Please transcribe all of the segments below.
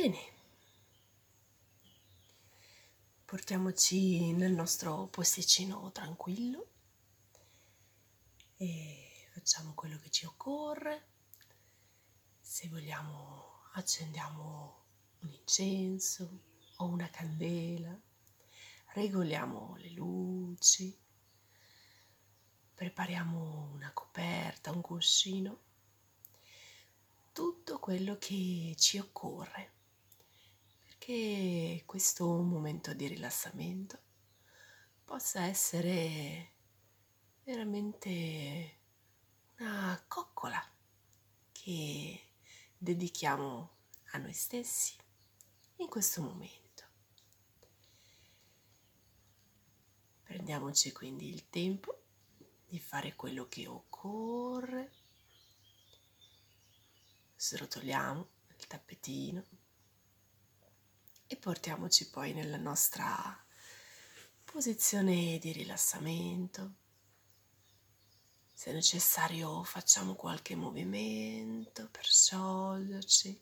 Bene, portiamoci nel nostro posticino tranquillo e facciamo quello che ci occorre. Se vogliamo accendiamo un incenso o una candela, regoliamo le luci, prepariamo una coperta, un cuscino, tutto quello che ci occorre che questo momento di rilassamento possa essere veramente una coccola che dedichiamo a noi stessi in questo momento. Prendiamoci quindi il tempo di fare quello che occorre. Srotoliamo il tappetino e portiamoci poi nella nostra posizione di rilassamento. Se necessario facciamo qualche movimento per scioglierci,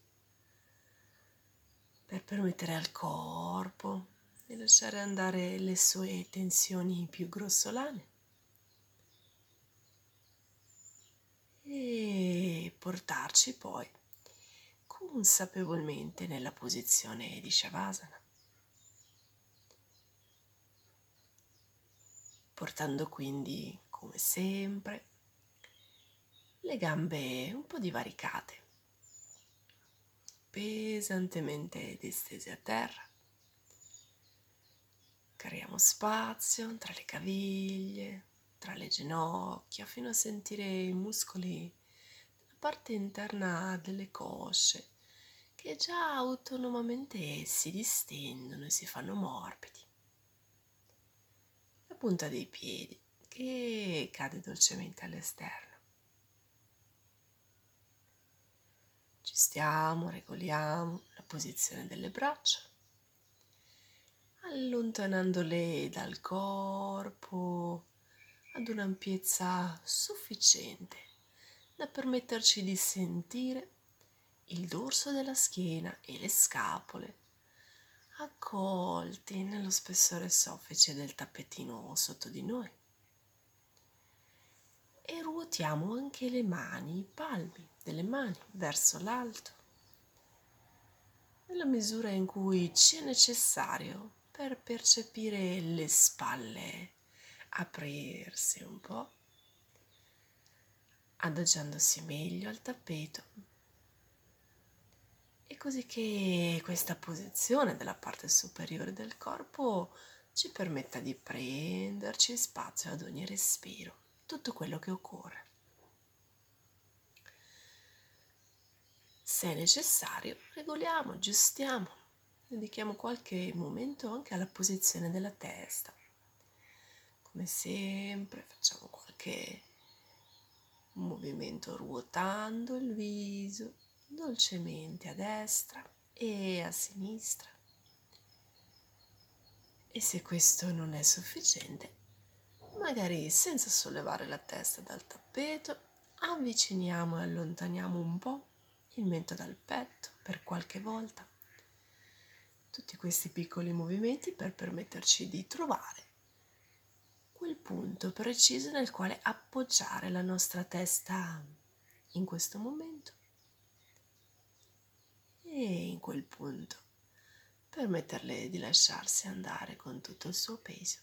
per permettere al corpo di lasciare andare le sue tensioni più grossolane e portarci poi consapevolmente nella posizione di Shavasana, portando quindi, come sempre, le gambe un po' divaricate, pesantemente distese a terra. Creiamo spazio tra le caviglie, tra le ginocchia, fino a sentire i muscoli della parte interna delle cosce che già autonomamente si distendono e si fanno morbidi. La punta dei piedi che cade dolcemente all'esterno. Ci stiamo, regoliamo la posizione delle braccia, allontanandole dal corpo ad un'ampiezza sufficiente da permetterci di sentire il dorso della schiena e le scapole accolti nello spessore soffice del tappetino sotto di noi. E ruotiamo anche le mani, i palmi delle mani verso l'alto, nella misura in cui ci è necessario per percepire le spalle aprirsi un po', adagiandosi meglio al tappeto e così che questa posizione della parte superiore del corpo ci permetta di prenderci spazio ad ogni respiro, tutto quello che occorre. Se necessario, regoliamo, aggiustiamo, dedichiamo qualche momento anche alla posizione della testa. Come sempre facciamo qualche movimento ruotando il viso dolcemente a destra e a sinistra. E se questo non è sufficiente, magari senza sollevare la testa dal tappeto, avviciniamo e allontaniamo un po' il mento dal petto per qualche volta. Tutti questi piccoli movimenti per permetterci di trovare quel punto preciso nel quale appoggiare la nostra testa in questo momento e in quel punto permetterle di lasciarsi andare con tutto il suo peso.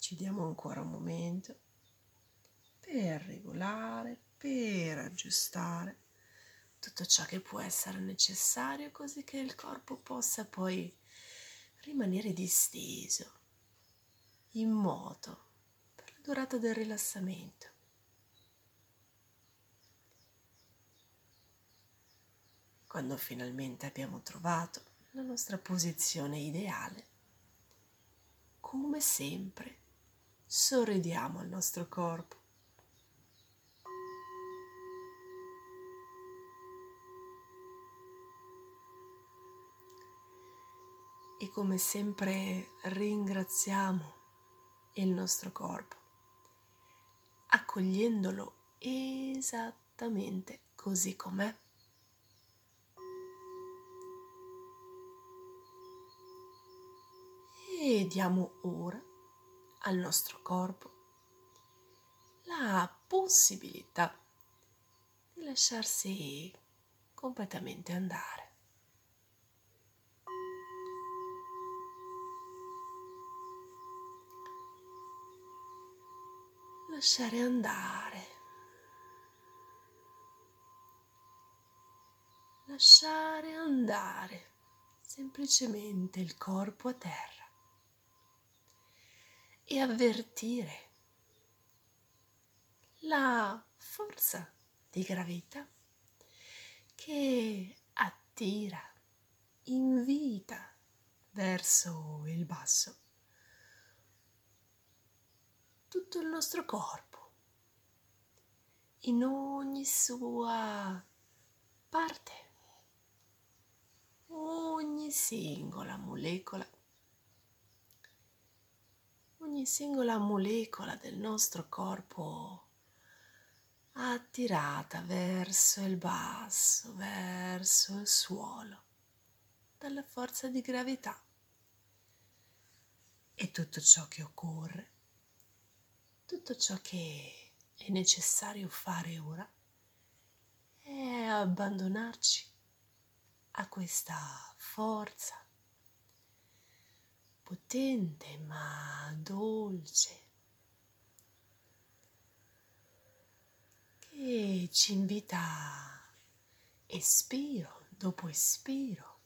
Ci diamo ancora un momento per regolare, per aggiustare tutto ciò che può essere necessario così che il corpo possa poi rimanere disteso, in moto per la durata del rilassamento. Quando finalmente abbiamo trovato la nostra posizione ideale. Come sempre, sorridiamo al nostro corpo. E come sempre ringraziamo il nostro corpo, accogliendolo esattamente così com'è. Diamo ora al nostro corpo la possibilità di lasciarsi completamente andare. Lasciare andare. Lasciare andare semplicemente il corpo a terra e avvertire la forza di gravità che attira, invita verso il basso. Tutto il nostro corpo, in ogni sua parte, ogni singola molecola, ogni singola molecola del nostro corpo attirata verso il basso, verso il suolo, dalla forza di gravità. E tutto ciò che occorre, tutto ciò che è necessario fare ora è abbandonarci a questa forza potente ma dolce e ci invita espiro dopo espiro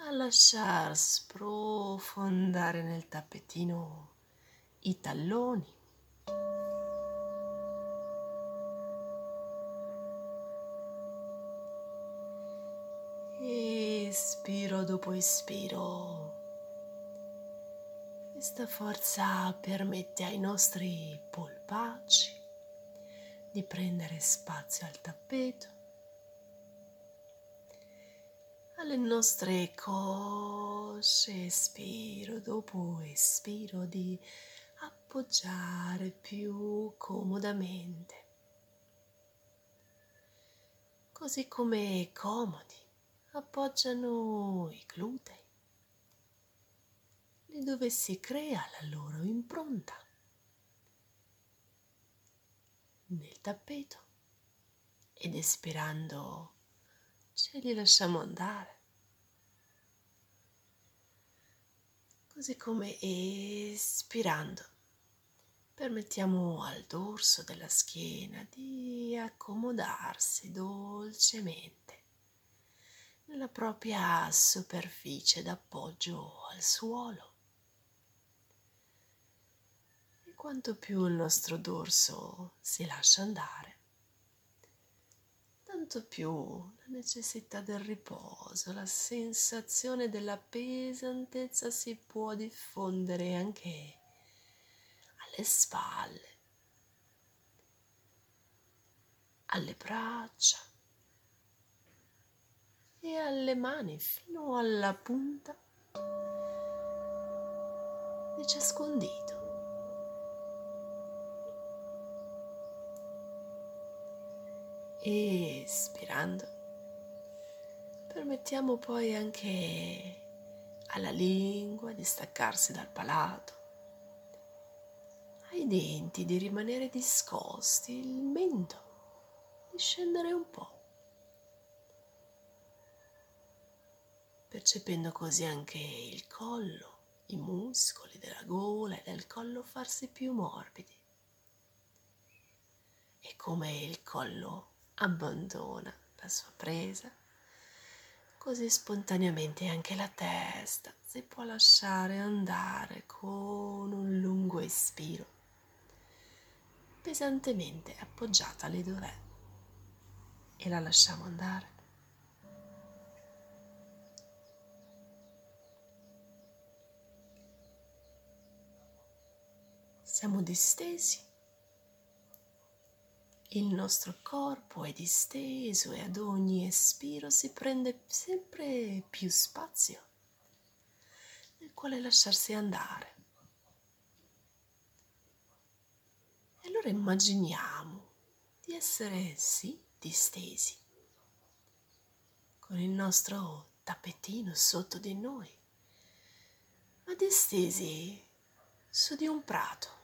a lasciar sprofondare nel tappetino i talloni. Espiro dopo espiro. Questa forza permette ai nostri polpacci di prendere spazio al tappeto, alle nostre cosce, espiro dopo espiro di appoggiare più comodamente, così come comodi appoggiano i glutei, lì dove si crea la loro impronta. nel tappeto ed espirando ce li lasciamo andare. Così come espirando permettiamo al dorso della schiena di accomodarsi dolcemente nella propria superficie d'appoggio al suolo. Quanto più il nostro dorso si lascia andare, tanto più la necessità del riposo, la sensazione della pesantezza si può diffondere anche alle spalle, alle braccia e alle mani fino alla punta di ciascun dito. Espirando permettiamo poi anche alla lingua di staccarsi dal palato, ai denti di rimanere discosti, il mento di scendere un po', percependo così anche il collo, i muscoli della gola e del collo farsi più morbidi. E come il collo abbandona la sua presa, così spontaneamente anche la testa si può lasciare andare con un lungo espiro, pesantemente appoggiata lì dov'è e la lasciamo andare. Siamo distesi il nostro corpo è disteso e ad ogni espiro si prende sempre più spazio nel quale lasciarsi andare. E allora immaginiamo di essere sì distesi, con il nostro tappetino sotto di noi, ma distesi su di un prato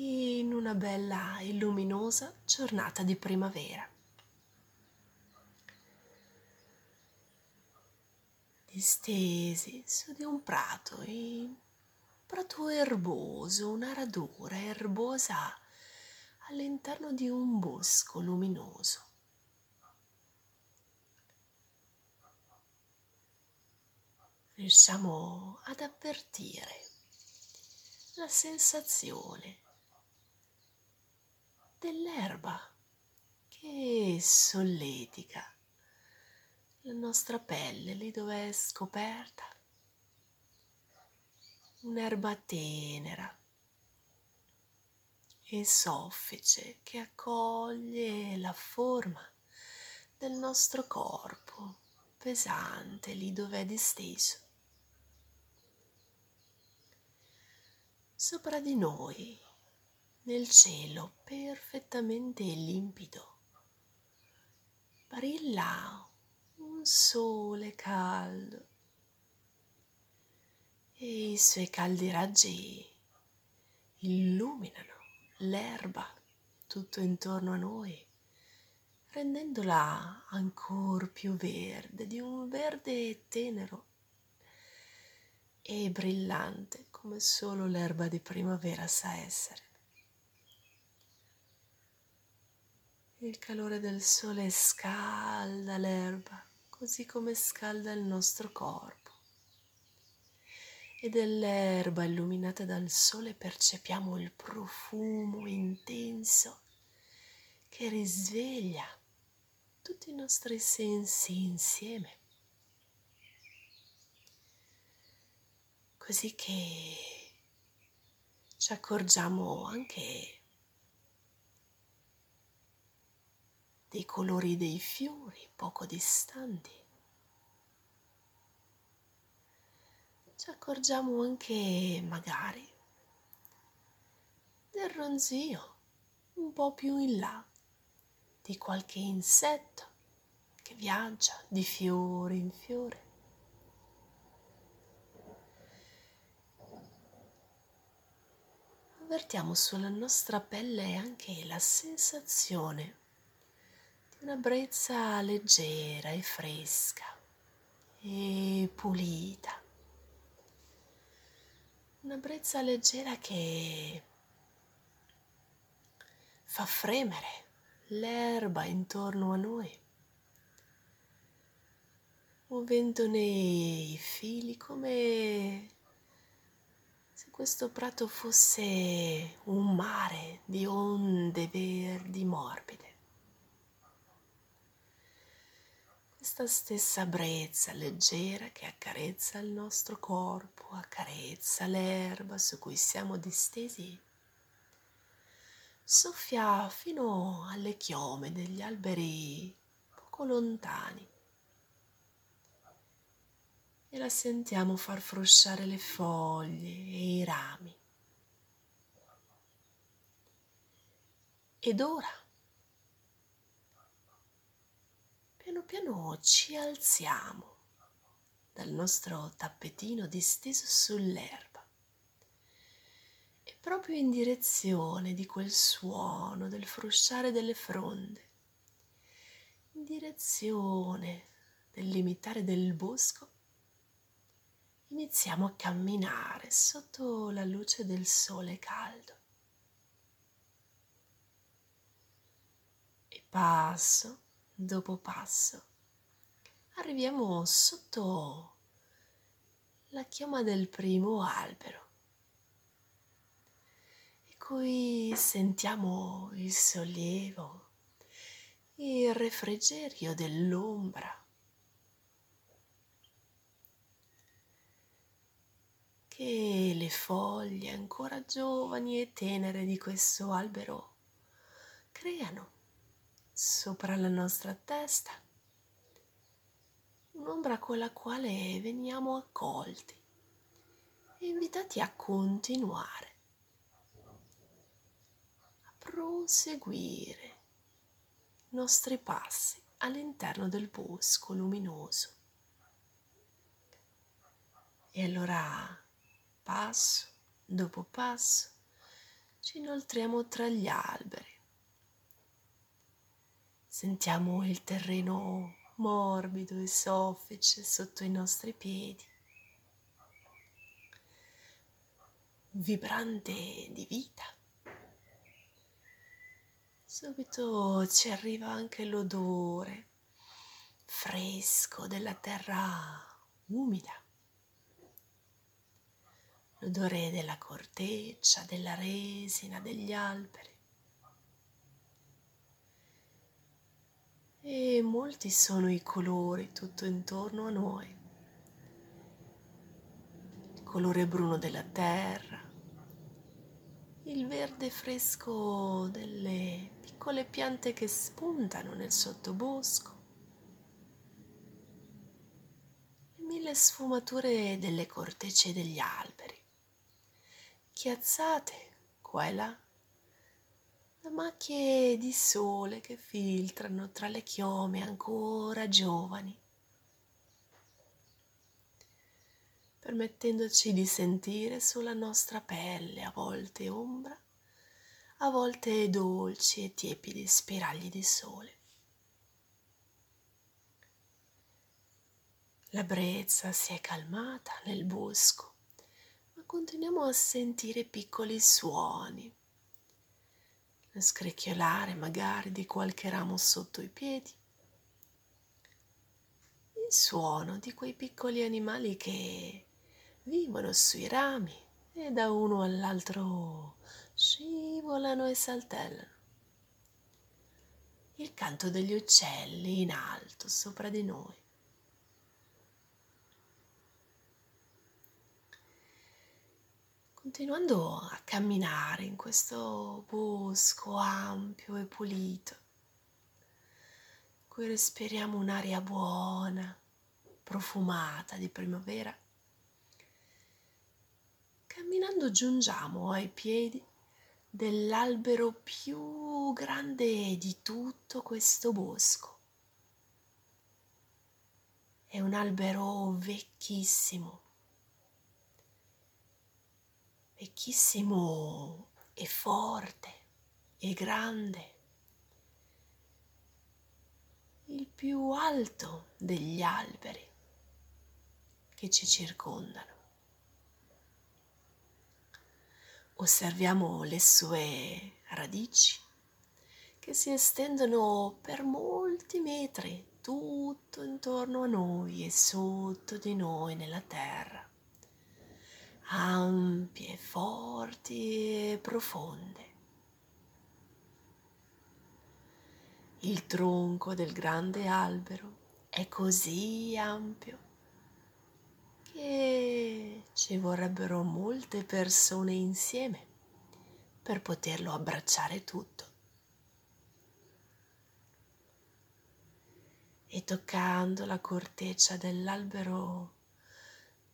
in una bella e luminosa giornata di primavera. Distesi su di un prato, in prato erboso, una radura erbosa all'interno di un bosco luminoso. Riusciamo ad avvertire la sensazione dell'erba che solletica la nostra pelle lì dove è scoperta. Un'erba tenera e soffice che accoglie la forma del nostro corpo pesante lì dove è disteso. Sopra di noi nel cielo perfettamente limpido. Brilla un sole caldo e i suoi caldi raggi illuminano l'erba tutto intorno a noi, rendendola ancora più verde, di un verde tenero e brillante come solo l'erba di primavera sa essere. Il calore del sole scalda l'erba, così come scalda il nostro corpo. E dell'erba illuminata dal sole percepiamo il profumo intenso che risveglia tutti i nostri sensi insieme. Così che ci accorgiamo anche dei colori dei fiori poco distanti. Ci accorgiamo anche magari del ronzio un po' più in là di qualche insetto che viaggia di fiore in fiore. Avvertiamo sulla nostra pelle anche la sensazione una brezza leggera e fresca e pulita. Una brezza leggera che fa fremere l'erba intorno a noi, muovendone i fili come se questo prato fosse un mare di onde verdi morbide. Questa stessa brezza leggera che accarezza il nostro corpo, accarezza l'erba su cui siamo distesi, soffia fino alle chiome degli alberi poco lontani e la sentiamo far frusciare le foglie e i rami. Ed ora piano piano ci alziamo dal nostro tappetino disteso sull'erba e proprio in direzione di quel suono del frusciare delle fronde, in direzione del limitare del bosco, iniziamo a camminare sotto la luce del sole caldo. E passo dopo passo. Arriviamo sotto la chioma del primo albero. E qui sentiamo il sollievo, il refrigerio dell'ombra. Che le foglie ancora giovani e tenere di questo albero creano sopra la nostra testa, un'ombra con la quale veniamo accolti e invitati a continuare, a proseguire i nostri passi all'interno del bosco luminoso. E allora passo dopo passo ci inoltriamo tra gli alberi. Sentiamo il terreno morbido e soffice sotto i nostri piedi, vibrante di vita. Subito ci arriva anche l'odore fresco della terra umida, l'odore della corteccia, della resina, degli alberi. E molti sono i colori tutto intorno a noi. Il colore bruno della terra, il verde fresco delle piccole piante che spuntano nel sottobosco, le mille sfumature delle cortecce degli alberi, chiazzate qua e là da macchie di sole che filtrano tra le chiome ancora giovani, permettendoci di sentire sulla nostra pelle a volte ombra a volte dolci e tiepidi spiragli di sole. La brezza si è calmata nel bosco, ma continuiamo a sentire piccoli suoni, scricchiolare magari di qualche ramo sotto i piedi, il suono di quei piccoli animali che vivono sui rami e da uno all'altro scivolano e saltellano. Il canto degli uccelli in alto sopra di noi. Continuando a camminare in questo bosco ampio e pulito, in cui respiriamo un'aria buona, profumata di primavera, camminando giungiamo ai piedi dell'albero più grande di tutto questo bosco. È un albero vecchissimo, vecchissimo e forte e grande, il più alto degli alberi che ci circondano. osserviamo le sue radici che si estendono per molti metri tutto intorno a noi e sotto di noi nella terra, ampie, forti e profonde. Il tronco del grande albero è così ampio che ci vorrebbero molte persone insieme per poterlo abbracciare tutto. E toccando la corteccia dell'albero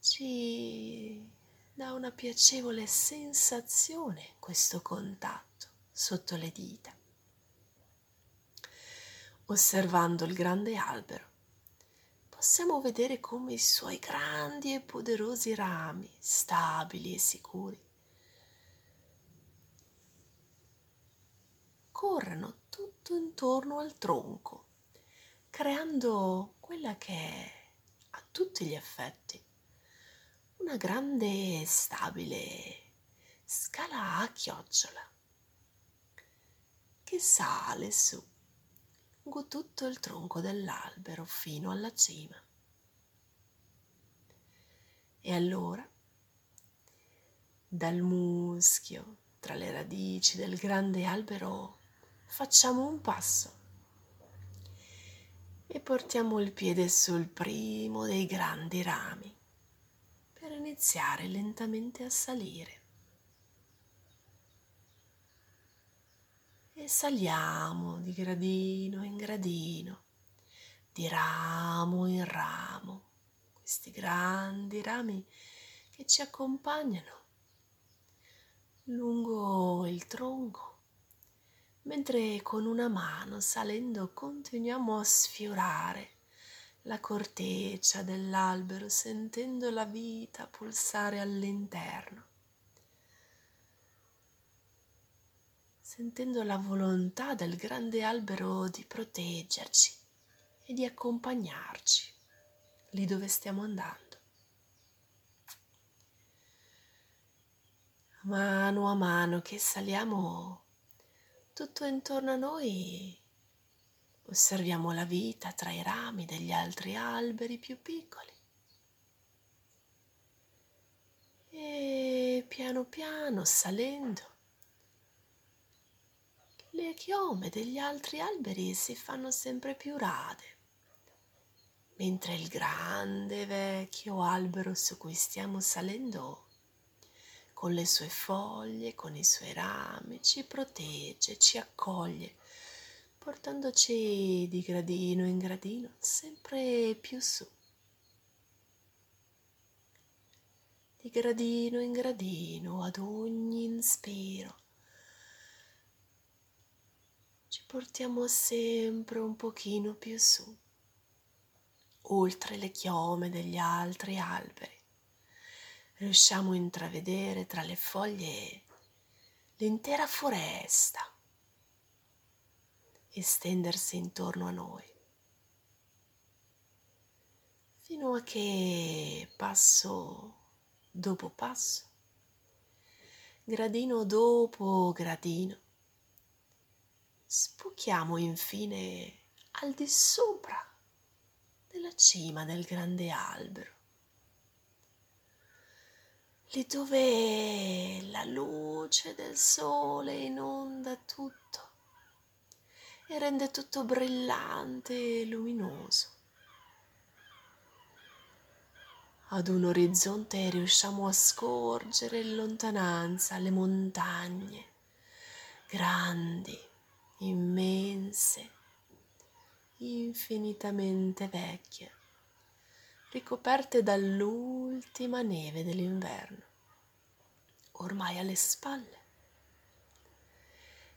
ci dà una piacevole sensazione questo contatto sotto le dita. Osservando il grande albero possiamo vedere come i suoi grandi e poderosi rami, stabili e sicuri, corrano tutto intorno al tronco, creando quella che è a tutti gli effetti una grande e stabile scala a chiocciola che sale su lungo tutto il tronco dell'albero fino alla cima. E allora, dal muschio, tra le radici del grande albero, facciamo un passo e portiamo il piede sul primo dei grandi rami per iniziare lentamente a salire. e saliamo di gradino in gradino, di ramo in ramo, questi grandi rami che ci accompagnano lungo il tronco mentre con una mano salendo continuiamo a sfiorare la corteccia dell'albero sentendo la vita pulsare all'interno, sentendo la volontà del grande albero di proteggerci e di accompagnarci lì dove stiamo andando. Mano a mano che saliamo tutto intorno a noi osserviamo la vita tra i rami degli altri alberi più piccoli. E piano piano salendo, le chiome degli altri alberi si fanno sempre più rade, mentre il grande vecchio albero su cui stiamo salendo con le sue foglie, con i suoi rami, ci protegge, ci accoglie, portandoci di gradino in gradino sempre più su. Di gradino in gradino ad ogni inspiro. Ci portiamo sempre un pochino più su, oltre le chiome degli altri alberi riusciamo a intravedere tra le foglie l'intera foresta estendersi intorno a noi, fino a che passo dopo passo, gradino dopo gradino, spuchiamo infine al di sopra della cima del grande albero lì dove la luce del sole inonda tutto e rende tutto brillante e luminoso. Ad un orizzonte riusciamo a scorgere in lontananza le montagne, grandi, immense, infinitamente vecchie ricoperte dall'ultima neve dell'inverno, ormai alle spalle.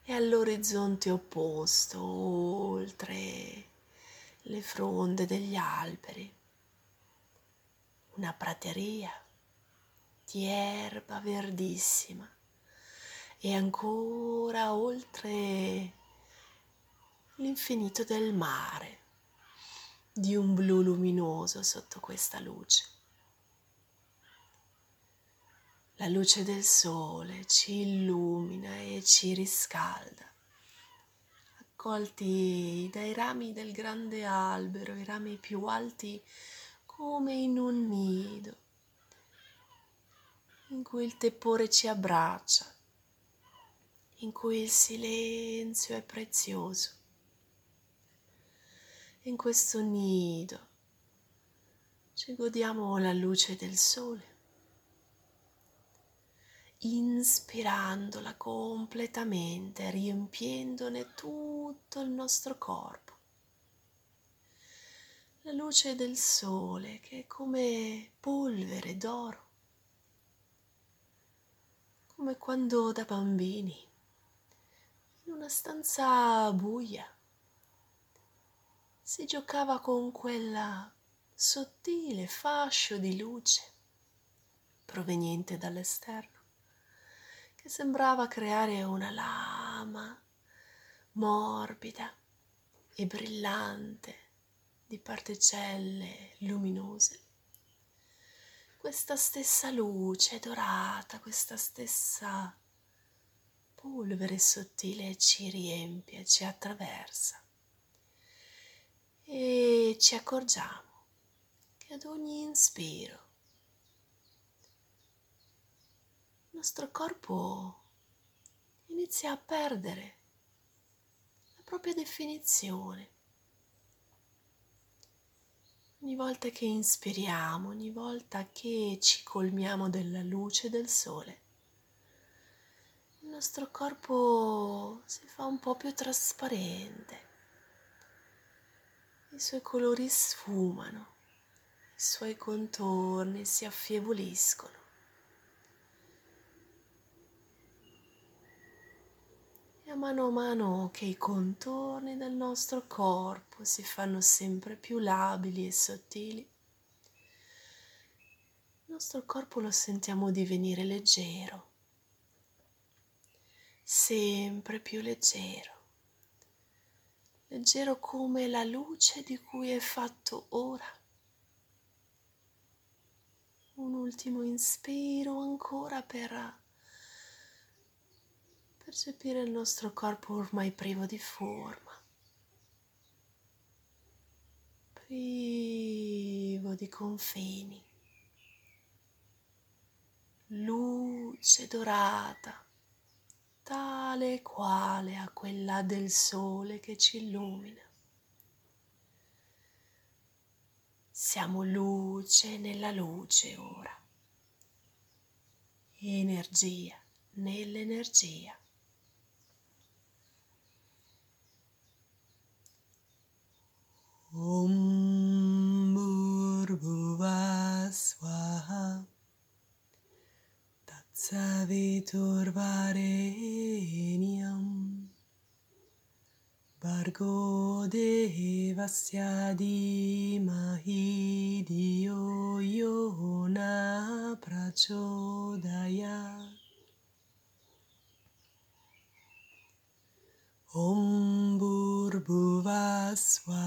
E all'orizzonte opposto, oltre le fronde degli alberi, una prateria di erba verdissima e ancora oltre l'infinito del mare di un blu luminoso sotto questa luce. La luce del sole ci illumina e ci riscalda, accolti dai rami del grande albero, i rami più alti come in un nido, in cui il tepore ci abbraccia, in cui il silenzio è prezioso. In questo nido ci godiamo la luce del sole, ispirandola completamente, riempiendone tutto il nostro corpo. La luce del sole che è come polvere d'oro, come quando da bambini in una stanza buia si giocava con quella sottile fascio di luce proveniente dall'esterno che sembrava creare una lama morbida e brillante di particelle luminose. Questa stessa luce dorata, questa stessa polvere sottile ci riempie, ci attraversa e ci accorgiamo che ad ogni inspiro il nostro corpo inizia a perdere la propria definizione. Ogni volta che inspiriamo, ogni volta che ci colmiamo della luce del sole, il nostro corpo si fa un po' più trasparente i suoi colori sfumano, i suoi contorni si affievoliscono. E a mano a mano che i contorni del nostro corpo si fanno sempre più labili e sottili, il nostro corpo lo sentiamo divenire leggero, sempre più leggero. Leggero come la luce di cui è fatto ora. Un ultimo inspiro ancora per percepire il nostro corpo ormai privo di forma, privo di confini, luce dorata tale e quale a quella del sole che ci illumina. Siamo luce nella luce ora, energia nell'energia. Om Bhurbuva Swaha Saviturvarenyam Bargo Devasya Dimahi Diyo Yona Prachodaya. Om Bhurbuva Swaha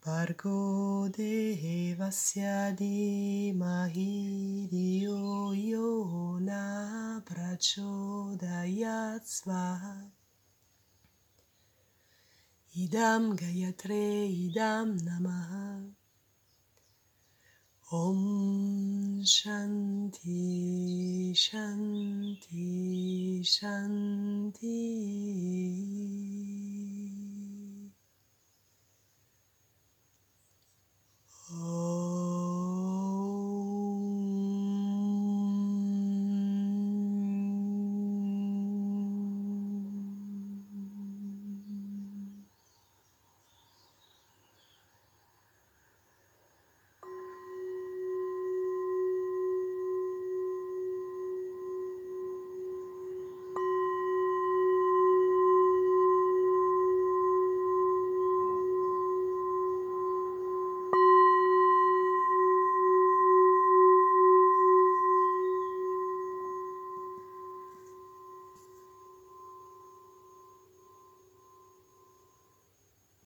Tatsaviturvarenyam Bargo Devasya Dimahi Diyo Yona Prachodayat Svaha Idam Gayatre Idam Namaha. Om Shanti Shanti Shanti